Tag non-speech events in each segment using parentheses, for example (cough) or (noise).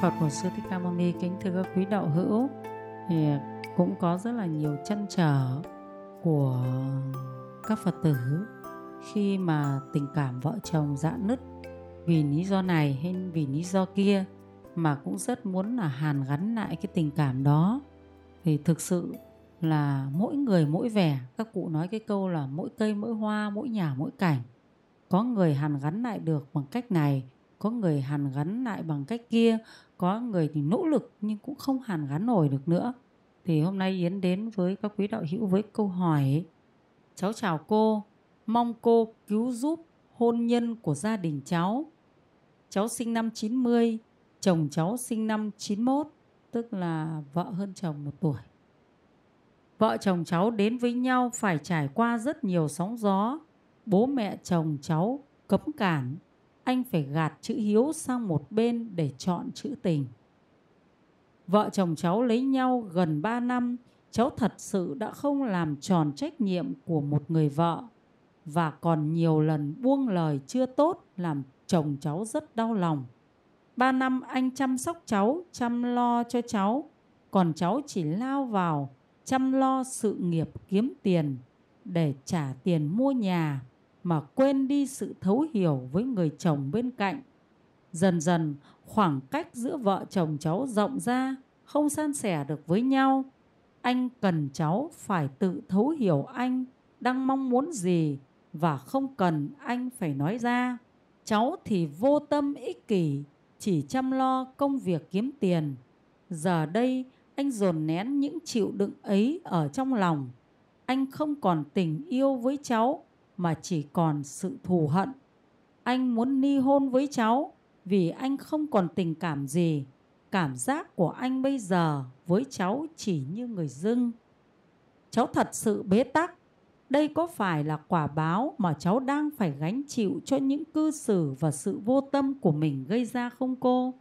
Phật của Sư Thích Ca Mâu Ni, kính thưa các quý đạo hữu. Thì cũng có rất là nhiều chân trở của các Phật tử khi mà tình cảm vợ chồng dạn nứt vì lý do này hay vì lý do kia, mà cũng rất muốn là hàn gắn lại cái tình cảm đó. Thì thực sự là mỗi người mỗi vẻ, các cụ nói cái câu là mỗi cây mỗi hoa, mỗi nhà mỗi cảnh. Có người hàn gắn lại được bằng cách này, có người hàn gắn lại bằng cách kia có người thì nỗ lực nhưng cũng không hàn gắn nổi được nữa. Thì hôm nay Yến đến với các quý đạo hữu với câu hỏi, cháu chào cô, mong cô cứu giúp hôn nhân của gia đình cháu. Cháu sinh năm 90 chồng cháu sinh năm 91 tức là vợ hơn chồng một tuổi. Vợ chồng cháu đến với nhau phải trải qua rất nhiều sóng gió, bố mẹ chồng cháu cấm cản anh phải gạt chữ hiếu sang một bên để chọn chữ tình. Vợ chồng cháu lấy nhau gần 3 năm, cháu thật sự đã không làm tròn trách nhiệm của một người vợ và còn nhiều lần buông lời chưa tốt làm chồng cháu rất đau lòng. Ba năm anh chăm sóc cháu, chăm lo cho cháu, còn cháu chỉ lao vào chăm lo sự nghiệp kiếm tiền để trả tiền mua nhà mà quên đi sự thấu hiểu với người chồng bên cạnh. Dần dần khoảng cách giữa vợ chồng cháu rộng ra, không san sẻ được với nhau. Anh cần cháu phải tự thấu hiểu anh đang mong muốn gì và không cần anh phải nói ra. Cháu thì vô tâm ích kỷ, chỉ chăm lo công việc kiếm tiền. Giờ đây anh dồn nén những chịu đựng ấy ở trong lòng. Anh không còn tình yêu với cháu mà chỉ còn sự thù hận. Anh muốn ni hôn với cháu vì anh không còn tình cảm gì. Cảm giác của anh bây giờ với cháu chỉ như người dưng. Cháu thật sự bế tắc. Đây có phải là quả báo mà cháu đang phải gánh chịu cho những cư xử và sự vô tâm của mình gây ra không cô?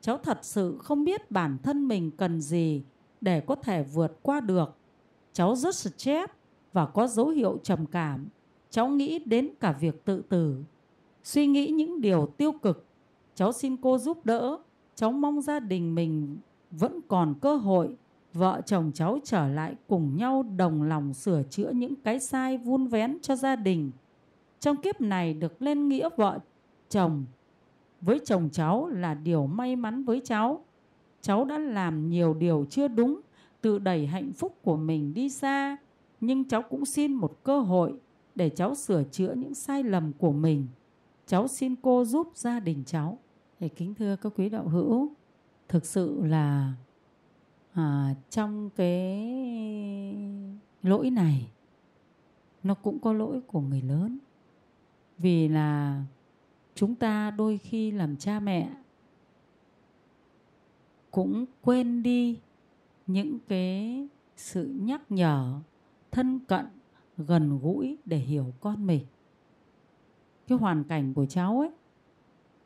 Cháu thật sự không biết bản thân mình cần gì để có thể vượt qua được. Cháu rất stress và có dấu hiệu trầm cảm cháu nghĩ đến cả việc tự tử, suy nghĩ những điều tiêu cực. Cháu xin cô giúp đỡ, cháu mong gia đình mình vẫn còn cơ hội vợ chồng cháu trở lại cùng nhau đồng lòng sửa chữa những cái sai vun vén cho gia đình. Trong kiếp này được lên nghĩa vợ chồng với chồng cháu là điều may mắn với cháu. Cháu đã làm nhiều điều chưa đúng, tự đẩy hạnh phúc của mình đi xa, nhưng cháu cũng xin một cơ hội để cháu sửa chữa những sai lầm của mình. Cháu xin cô giúp gia đình cháu. Để kính thưa các quý đạo hữu, thực sự là à, trong cái lỗi này nó cũng có lỗi của người lớn. Vì là chúng ta đôi khi làm cha mẹ cũng quên đi những cái sự nhắc nhở thân cận gần gũi để hiểu con mình. Cái hoàn cảnh của cháu ấy,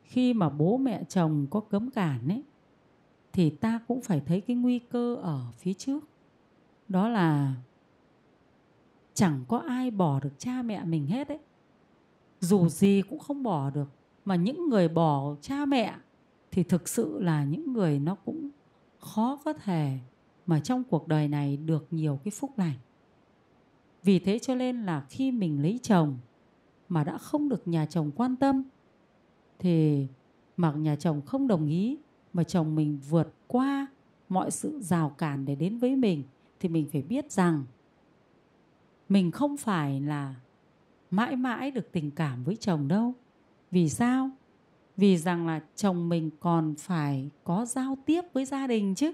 khi mà bố mẹ chồng có cấm cản ấy, thì ta cũng phải thấy cái nguy cơ ở phía trước. Đó là chẳng có ai bỏ được cha mẹ mình hết ấy. Dù gì cũng không bỏ được, mà những người bỏ cha mẹ thì thực sự là những người nó cũng khó có thể mà trong cuộc đời này được nhiều cái phúc lành vì thế cho nên là khi mình lấy chồng mà đã không được nhà chồng quan tâm, thì mặc nhà chồng không đồng ý, mà chồng mình vượt qua mọi sự rào cản để đến với mình, thì mình phải biết rằng mình không phải là mãi mãi được tình cảm với chồng đâu. Vì sao? Vì rằng là chồng mình còn phải có giao tiếp với gia đình chứ.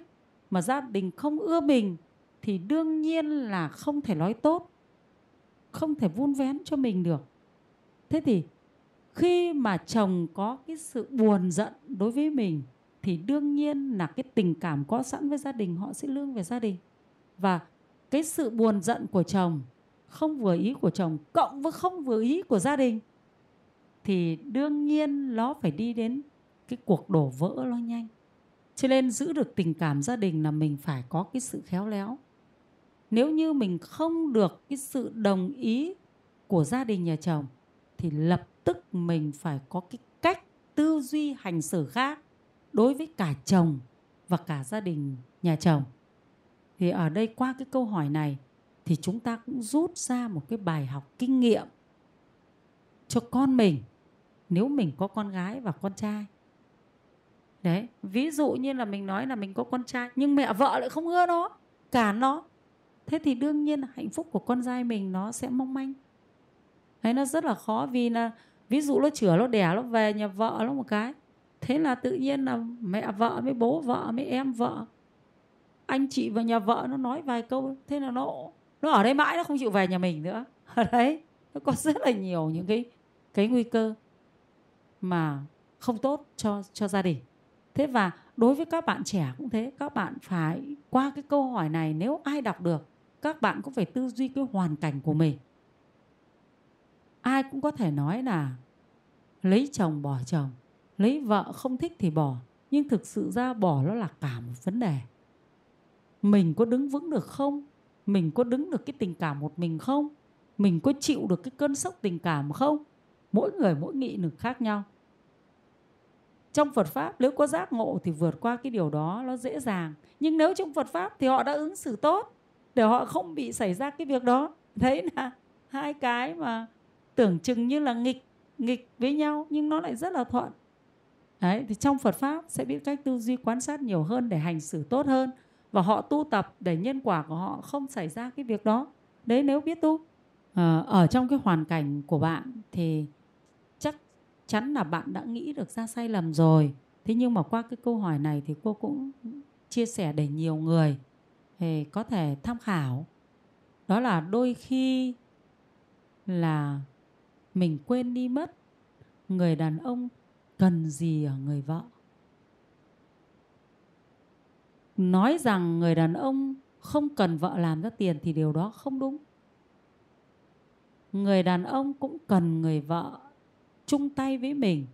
Mà gia đình không ưa mình thì đương nhiên là không thể nói tốt không thể vun vén cho mình được. Thế thì khi mà chồng có cái sự buồn giận đối với mình, thì đương nhiên là cái tình cảm có sẵn với gia đình, họ sẽ lương về gia đình. Và cái sự buồn giận của chồng, không vừa ý của chồng, cộng với không vừa ý của gia đình, thì đương nhiên nó phải đi đến cái cuộc đổ vỡ nó nhanh. Cho nên giữ được tình cảm gia đình là mình phải có cái sự khéo léo nếu như mình không được cái sự đồng ý của gia đình nhà chồng, thì lập tức mình phải có cái cách tư duy hành xử khác đối với cả chồng và cả gia đình nhà chồng. Thì ở đây qua cái câu hỏi này, thì chúng ta cũng rút ra một cái bài học kinh nghiệm cho con mình, nếu mình có con gái và con trai. Đấy, ví dụ như là mình nói là mình có con trai, nhưng mẹ vợ lại không ưa nó, cản nó thế thì đương nhiên hạnh phúc của con trai mình nó sẽ mong manh. Đấy, nó rất là khó vì là, ví dụ nó chửa nó đẻ, nó về nhà vợ nó một cái. Thế là tự nhiên là mẹ vợ với bố vợ với em vợ, anh chị và nhà vợ nó nói vài câu, thế là nó nó ở đây mãi, nó không chịu về nhà mình nữa. (laughs) Đấy, nó có rất là nhiều những cái cái nguy cơ mà không tốt cho cho gia đình. Thế và đối với các bạn trẻ cũng thế, các bạn phải qua cái câu hỏi này, nếu ai đọc được các bạn cũng phải tư duy cái hoàn cảnh của mình. Ai cũng có thể nói là lấy chồng bỏ chồng, lấy vợ không thích thì bỏ, nhưng thực sự ra bỏ nó là cả một vấn đề. Mình có đứng vững được không? Mình có đứng được cái tình cảm một mình không? Mình có chịu được cái cơn sốc tình cảm không? Mỗi người mỗi nghị lực khác nhau. Trong Phật pháp, nếu có giác ngộ thì vượt qua cái điều đó, nó dễ dàng. Nhưng nếu trong Phật pháp thì họ đã ứng xử tốt để họ không bị xảy ra cái việc đó. Thấy là hai cái mà tưởng chừng như là nghịch nghịch với nhau nhưng nó lại rất là thuận. Đấy thì trong Phật pháp sẽ biết cách tư duy quan sát nhiều hơn để hành xử tốt hơn. Và họ tu tập để nhân quả của họ không xảy ra cái việc đó. Đấy nếu biết tu à, ở trong cái hoàn cảnh của bạn thì chắc chắn là bạn đã nghĩ được ra sai lầm rồi. Thế nhưng mà qua cái câu hỏi này thì cô cũng chia sẻ để nhiều người thì có thể tham khảo. Đó là đôi khi là mình quên đi mất, người đàn ông cần gì ở người vợ. Nói rằng người đàn ông không cần vợ làm ra tiền thì điều đó không đúng. Người đàn ông cũng cần người vợ chung tay với mình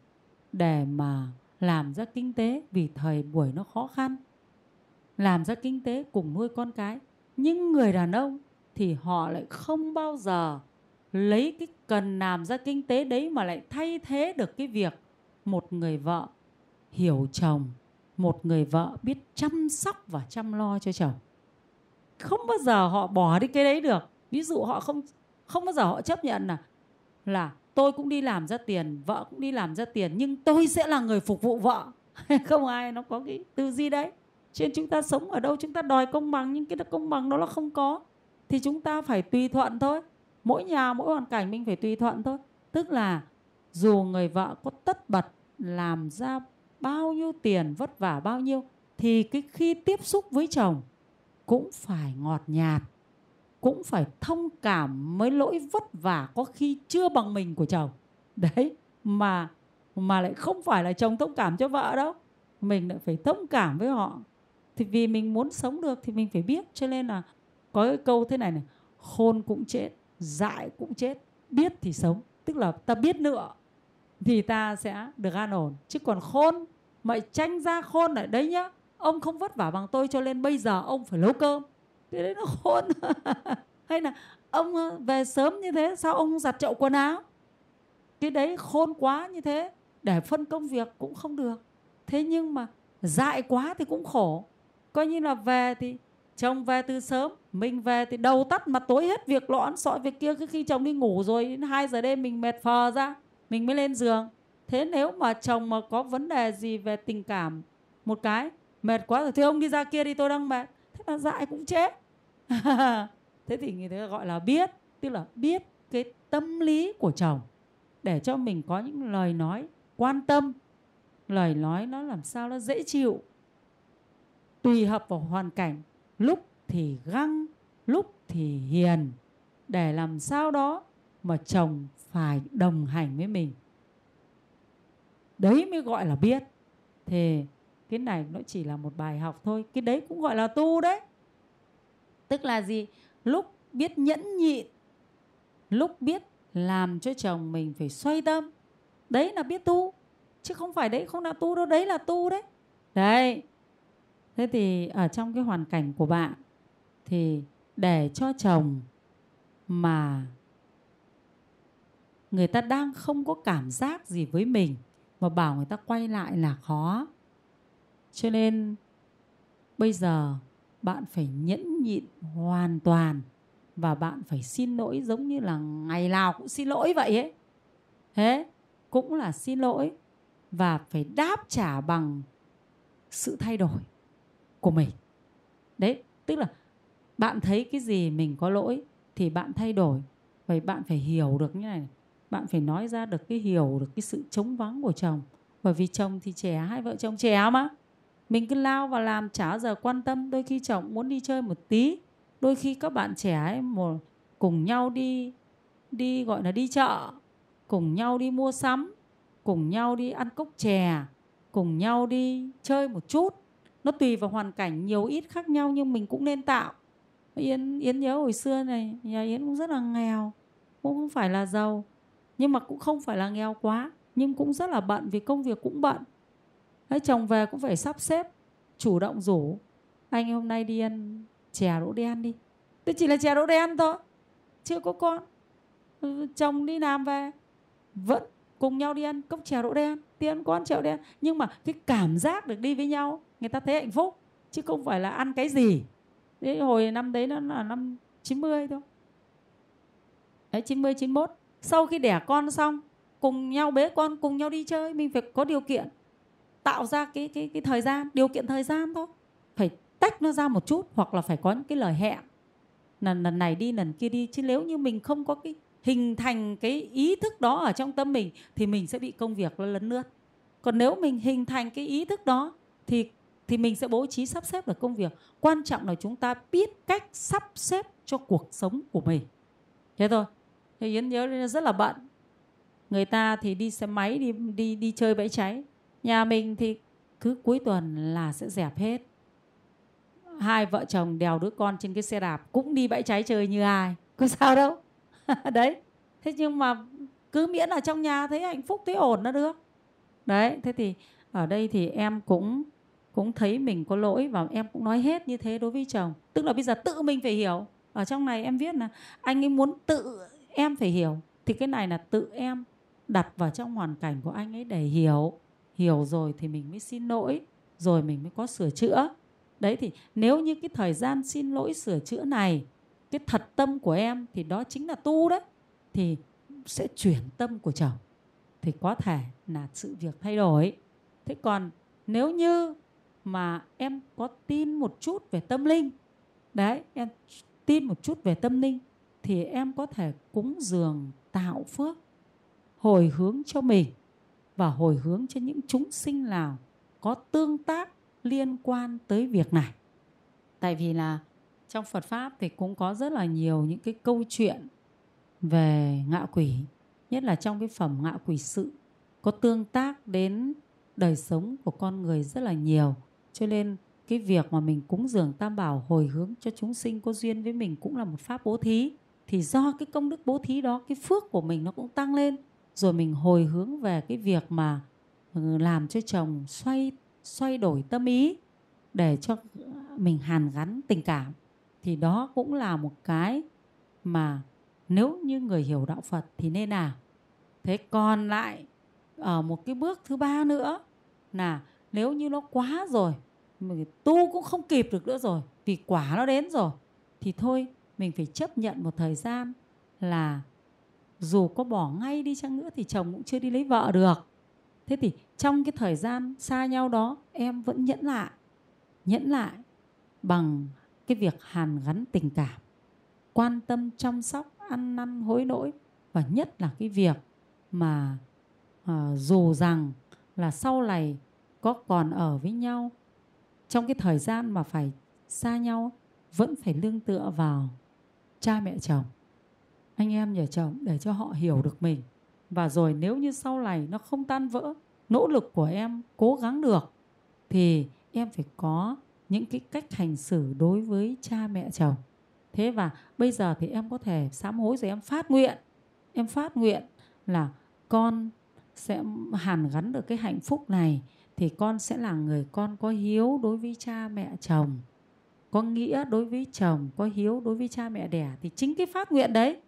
để mà làm ra kinh tế vì thời buổi nó khó khăn làm ra kinh tế, cùng nuôi con cái. Nhưng người đàn ông thì họ lại không bao giờ lấy cái cần làm ra kinh tế đấy mà lại thay thế được cái việc một người vợ hiểu chồng, một người vợ biết chăm sóc và chăm lo cho chồng. Không bao giờ họ bỏ đi cái đấy được. Ví dụ họ không không bao giờ họ chấp nhận là là tôi cũng đi làm ra tiền, vợ cũng đi làm ra tiền, nhưng tôi sẽ là người phục vụ vợ. (laughs) Không ai nó có cái tư duy đấy trên chúng ta sống ở đâu, chúng ta đòi công bằng, nhưng cái công bằng đó là không có, thì chúng ta phải tùy thuận thôi. Mỗi nhà, mỗi hoàn cảnh mình phải tùy thuận thôi. Tức là, dù người vợ có tất bật làm ra bao nhiêu tiền, vất vả bao nhiêu, thì cái khi tiếp xúc với chồng cũng phải ngọt nhạt, cũng phải thông cảm với lỗi vất vả có khi chưa bằng mình của chồng. Đấy, mà mà lại không phải là chồng thông cảm cho vợ đâu. Mình lại phải thông cảm với họ thì vì mình muốn sống được thì mình phải biết. Cho nên là có cái câu thế này này, khôn cũng chết, dại cũng chết, biết thì sống. Tức là ta biết nữa thì ta sẽ được an ổn. Chứ còn khôn, mà tranh ra khôn ở đấy nhá, ông không vất vả bằng tôi cho nên bây giờ ông phải nấu cơm. Thế đấy nó khôn. (laughs) Hay là ông ờ, về sớm như thế, sao ông giặt chậu quần áo? Cái đấy khôn quá như thế, để phân công việc cũng không được. Thế nhưng mà dại quá thì cũng khổ coi như là về thì chồng về từ sớm, mình về thì đầu tắt mặt tối hết việc lõn sọi việc kia, cứ khi chồng đi ngủ rồi đến 2 giờ đêm mình mệt phờ ra, mình mới lên giường. Thế nếu mà chồng mà có vấn đề gì về tình cảm một cái, mệt quá rồi thì ông đi ra kia đi, tôi đang mệt. Thế là dại cũng chết. (laughs) Thế thì người ta gọi là biết, tức là biết cái tâm lý của chồng để cho mình có những lời nói quan tâm. Lời nói nó làm sao nó dễ chịu tùy hợp vào hoàn cảnh. Lúc thì găng, lúc thì hiền. Để làm sao đó mà chồng phải đồng hành với mình. Đấy mới gọi là biết. Thì cái này nó chỉ là một bài học thôi. Cái đấy cũng gọi là tu đấy. Tức là gì? Lúc biết nhẫn nhịn, lúc biết làm cho chồng mình phải xoay tâm. Đấy là biết tu. Chứ không phải đấy không là tu đâu, đấy là tu đấy. Đấy thế thì ở trong cái hoàn cảnh của bạn thì để cho chồng mà người ta đang không có cảm giác gì với mình mà bảo người ta quay lại là khó. Cho nên bây giờ bạn phải nhẫn nhịn hoàn toàn và bạn phải xin lỗi giống như là ngày nào cũng xin lỗi vậy ấy. Thế cũng là xin lỗi và phải đáp trả bằng sự thay đổi của mình. Đấy, tức là bạn thấy cái gì mình có lỗi thì bạn thay đổi. Vậy bạn phải hiểu được như này bạn phải nói ra được cái hiểu được cái sự chống vắng của chồng. Bởi vì chồng thì trẻ, hai vợ chồng trẻ mà. Mình cứ lao vào làm chả giờ quan tâm. Đôi khi chồng muốn đi chơi một tí. Đôi khi các bạn trẻ ấy một, cùng nhau đi đi gọi là đi chợ. Cùng nhau đi mua sắm. Cùng nhau đi ăn cốc chè. Cùng nhau đi chơi một chút nó tùy vào hoàn cảnh nhiều ít khác nhau nhưng mình cũng nên tạo. Yến yến nhớ hồi xưa này nhà yến cũng rất là nghèo cũng không phải là giàu. Nhưng mà cũng không phải là nghèo quá nhưng cũng rất là bận vì công việc cũng bận. Đấy, chồng về cũng phải sắp xếp chủ động rủ. Anh hôm nay đi ăn chè đỗ đen đi. Tôi chỉ là chè đỗ đen thôi chưa có con. Ừ, chồng đi làm về vẫn cùng nhau đi ăn cốc chè đỗ đen, đi ăn con chèo đỗ đen. Nhưng mà cái cảm giác được đi với nhau, người ta thấy hạnh phúc, chứ không phải là ăn cái gì. Thế hồi năm đấy nó là năm 90 thôi. Đấy 90 91 sau khi đẻ con xong, cùng nhau, bế con cùng nhau đi chơi, mình phải có điều kiện tạo ra cái cái cái thời gian, điều kiện thời gian thôi. Phải tách nó ra một chút, hoặc là phải có những cái lời hẹn. Lần lần này đi, lần kia đi, chứ nếu như mình không có cái hình thành cái ý thức đó ở trong tâm mình thì mình sẽ bị công việc nó lấn lướt. Còn nếu mình hình thành cái ý thức đó thì thì mình sẽ bố trí sắp xếp được công việc. Quan trọng là chúng ta biết cách sắp xếp cho cuộc sống của mình. Thế thôi. Thì yến nhớ rất là bận. Người ta thì đi xe máy, đi đi đi chơi bẫy cháy. Nhà mình thì cứ cuối tuần là sẽ dẹp hết. Hai vợ chồng đèo đứa con trên cái xe đạp cũng đi bãi cháy chơi như ai. Có sao đâu. (laughs) đấy. Thế nhưng mà cứ miễn ở trong nhà thấy hạnh phúc, thấy ổn là được. Đấy, thế thì ở đây thì em cũng cũng thấy mình có lỗi và em cũng nói hết như thế đối với chồng. Tức là bây giờ tự mình phải hiểu. Ở trong này em viết là anh ấy muốn tự em phải hiểu. Thì cái này là tự em đặt vào trong hoàn cảnh của anh ấy để hiểu. Hiểu rồi thì mình mới xin lỗi, rồi mình mới có sửa chữa. Đấy thì nếu như cái thời gian xin lỗi sửa chữa này cái thật tâm của em thì đó chính là tu đấy, thì sẽ chuyển tâm của chồng. Thì có thể là sự việc thay đổi. Thế còn nếu như mà em có tin một chút về tâm linh, đấy, em tin một chút về tâm linh, thì em có thể cúng dường, tạo phước, hồi hướng cho mình và hồi hướng cho những chúng sinh nào có tương tác, liên quan tới việc này. Tại vì là trong Phật pháp thì cũng có rất là nhiều những cái câu chuyện về ngạ quỷ, nhất là trong cái phẩm ngạ quỷ sự, có tương tác đến đời sống của con người rất là nhiều. Cho nên cái việc mà mình cúng dường tam bảo hồi hướng cho chúng sinh có duyên với mình cũng là một pháp bố thí. Thì do cái công đức bố thí đó, cái phước của mình nó cũng tăng lên. Rồi mình hồi hướng về cái việc mà ừ, làm cho chồng xoay xoay đổi tâm ý để cho mình hàn gắn tình cảm thì đó cũng là một cái mà nếu như người hiểu đạo Phật thì nên làm thế còn lại ở một cái bước thứ ba nữa là nếu như nó quá rồi, mình tu cũng không kịp được nữa rồi, vì quả nó đến rồi, thì thôi mình phải chấp nhận một thời gian là dù có bỏ ngay đi chăng nữa thì chồng cũng chưa đi lấy vợ được. Thế thì trong cái thời gian xa nhau đó, em vẫn nhẫn lại nhẫn lại bằng cái việc hàn gắn tình cảm quan tâm chăm sóc ăn năn hối lỗi và nhất là cái việc mà à, dù rằng là sau này có còn ở với nhau trong cái thời gian mà phải xa nhau vẫn phải lương tựa vào cha mẹ chồng anh em nhà chồng để cho họ hiểu được mình. Và rồi nếu như sau này nó không tan vỡ nỗ lực của em cố gắng được thì em phải có những cái cách hành xử đối với cha mẹ chồng. Thế và bây giờ thì em có thể sám hối rồi em phát nguyện. Em phát nguyện là con sẽ hàn gắn được cái hạnh phúc này thì con sẽ là người con có hiếu đối với cha mẹ chồng. Có nghĩa đối với chồng, có hiếu đối với cha mẹ đẻ thì chính cái phát nguyện đấy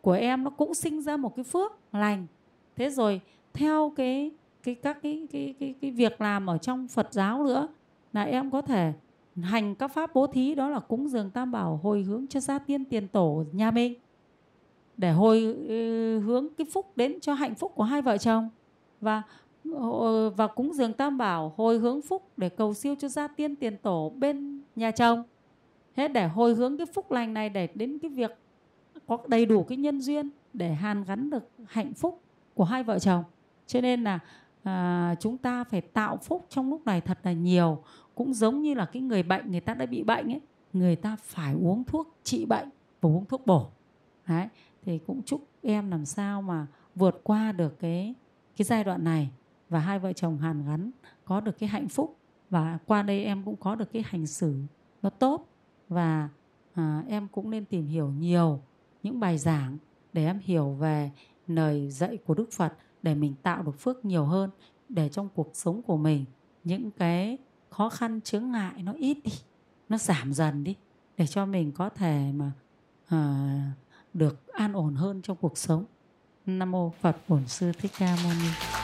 của em nó cũng sinh ra một cái phước lành. Thế rồi theo cái cái các cái cái cái cái việc làm ở trong Phật giáo nữa là em có thể hành các pháp bố thí, đó là cúng dường tam bảo, hồi hướng cho gia tiên tiền tổ nhà mình để hồi ừ, hướng cái phúc đến cho hạnh phúc của hai vợ chồng. Và ờ, và cúng dường tam bảo, hồi hướng phúc để cầu siêu cho gia tiên tiền tổ bên nhà chồng. Hết để hồi hướng cái phúc lành này để đến cái việc có đầy đủ cái nhân duyên để hàn gắn được hạnh phúc của hai vợ chồng. Cho nên là à, chúng ta phải tạo phúc trong lúc này thật là nhiều. Cũng giống như là cái người bệnh người ta đã bị bệnh ấy người ta phải uống thuốc trị bệnh và uống thuốc bổ. Đấy, thì cũng chúc em làm sao mà vượt qua được cái cái giai đoạn này và hai vợ chồng hàn gắn có được cái hạnh phúc và qua đây em cũng có được cái hành xử nó tốt và à, em cũng nên tìm hiểu nhiều những bài giảng để em hiểu về lời dạy của Đức Phật để mình tạo được phước nhiều hơn để trong cuộc sống của mình những cái khó khăn chướng ngại nó ít đi nó giảm dần đi để cho mình có thể mà à, được an ổn hơn trong cuộc sống. Nam mô phật bổn sư thích ca mâu ni.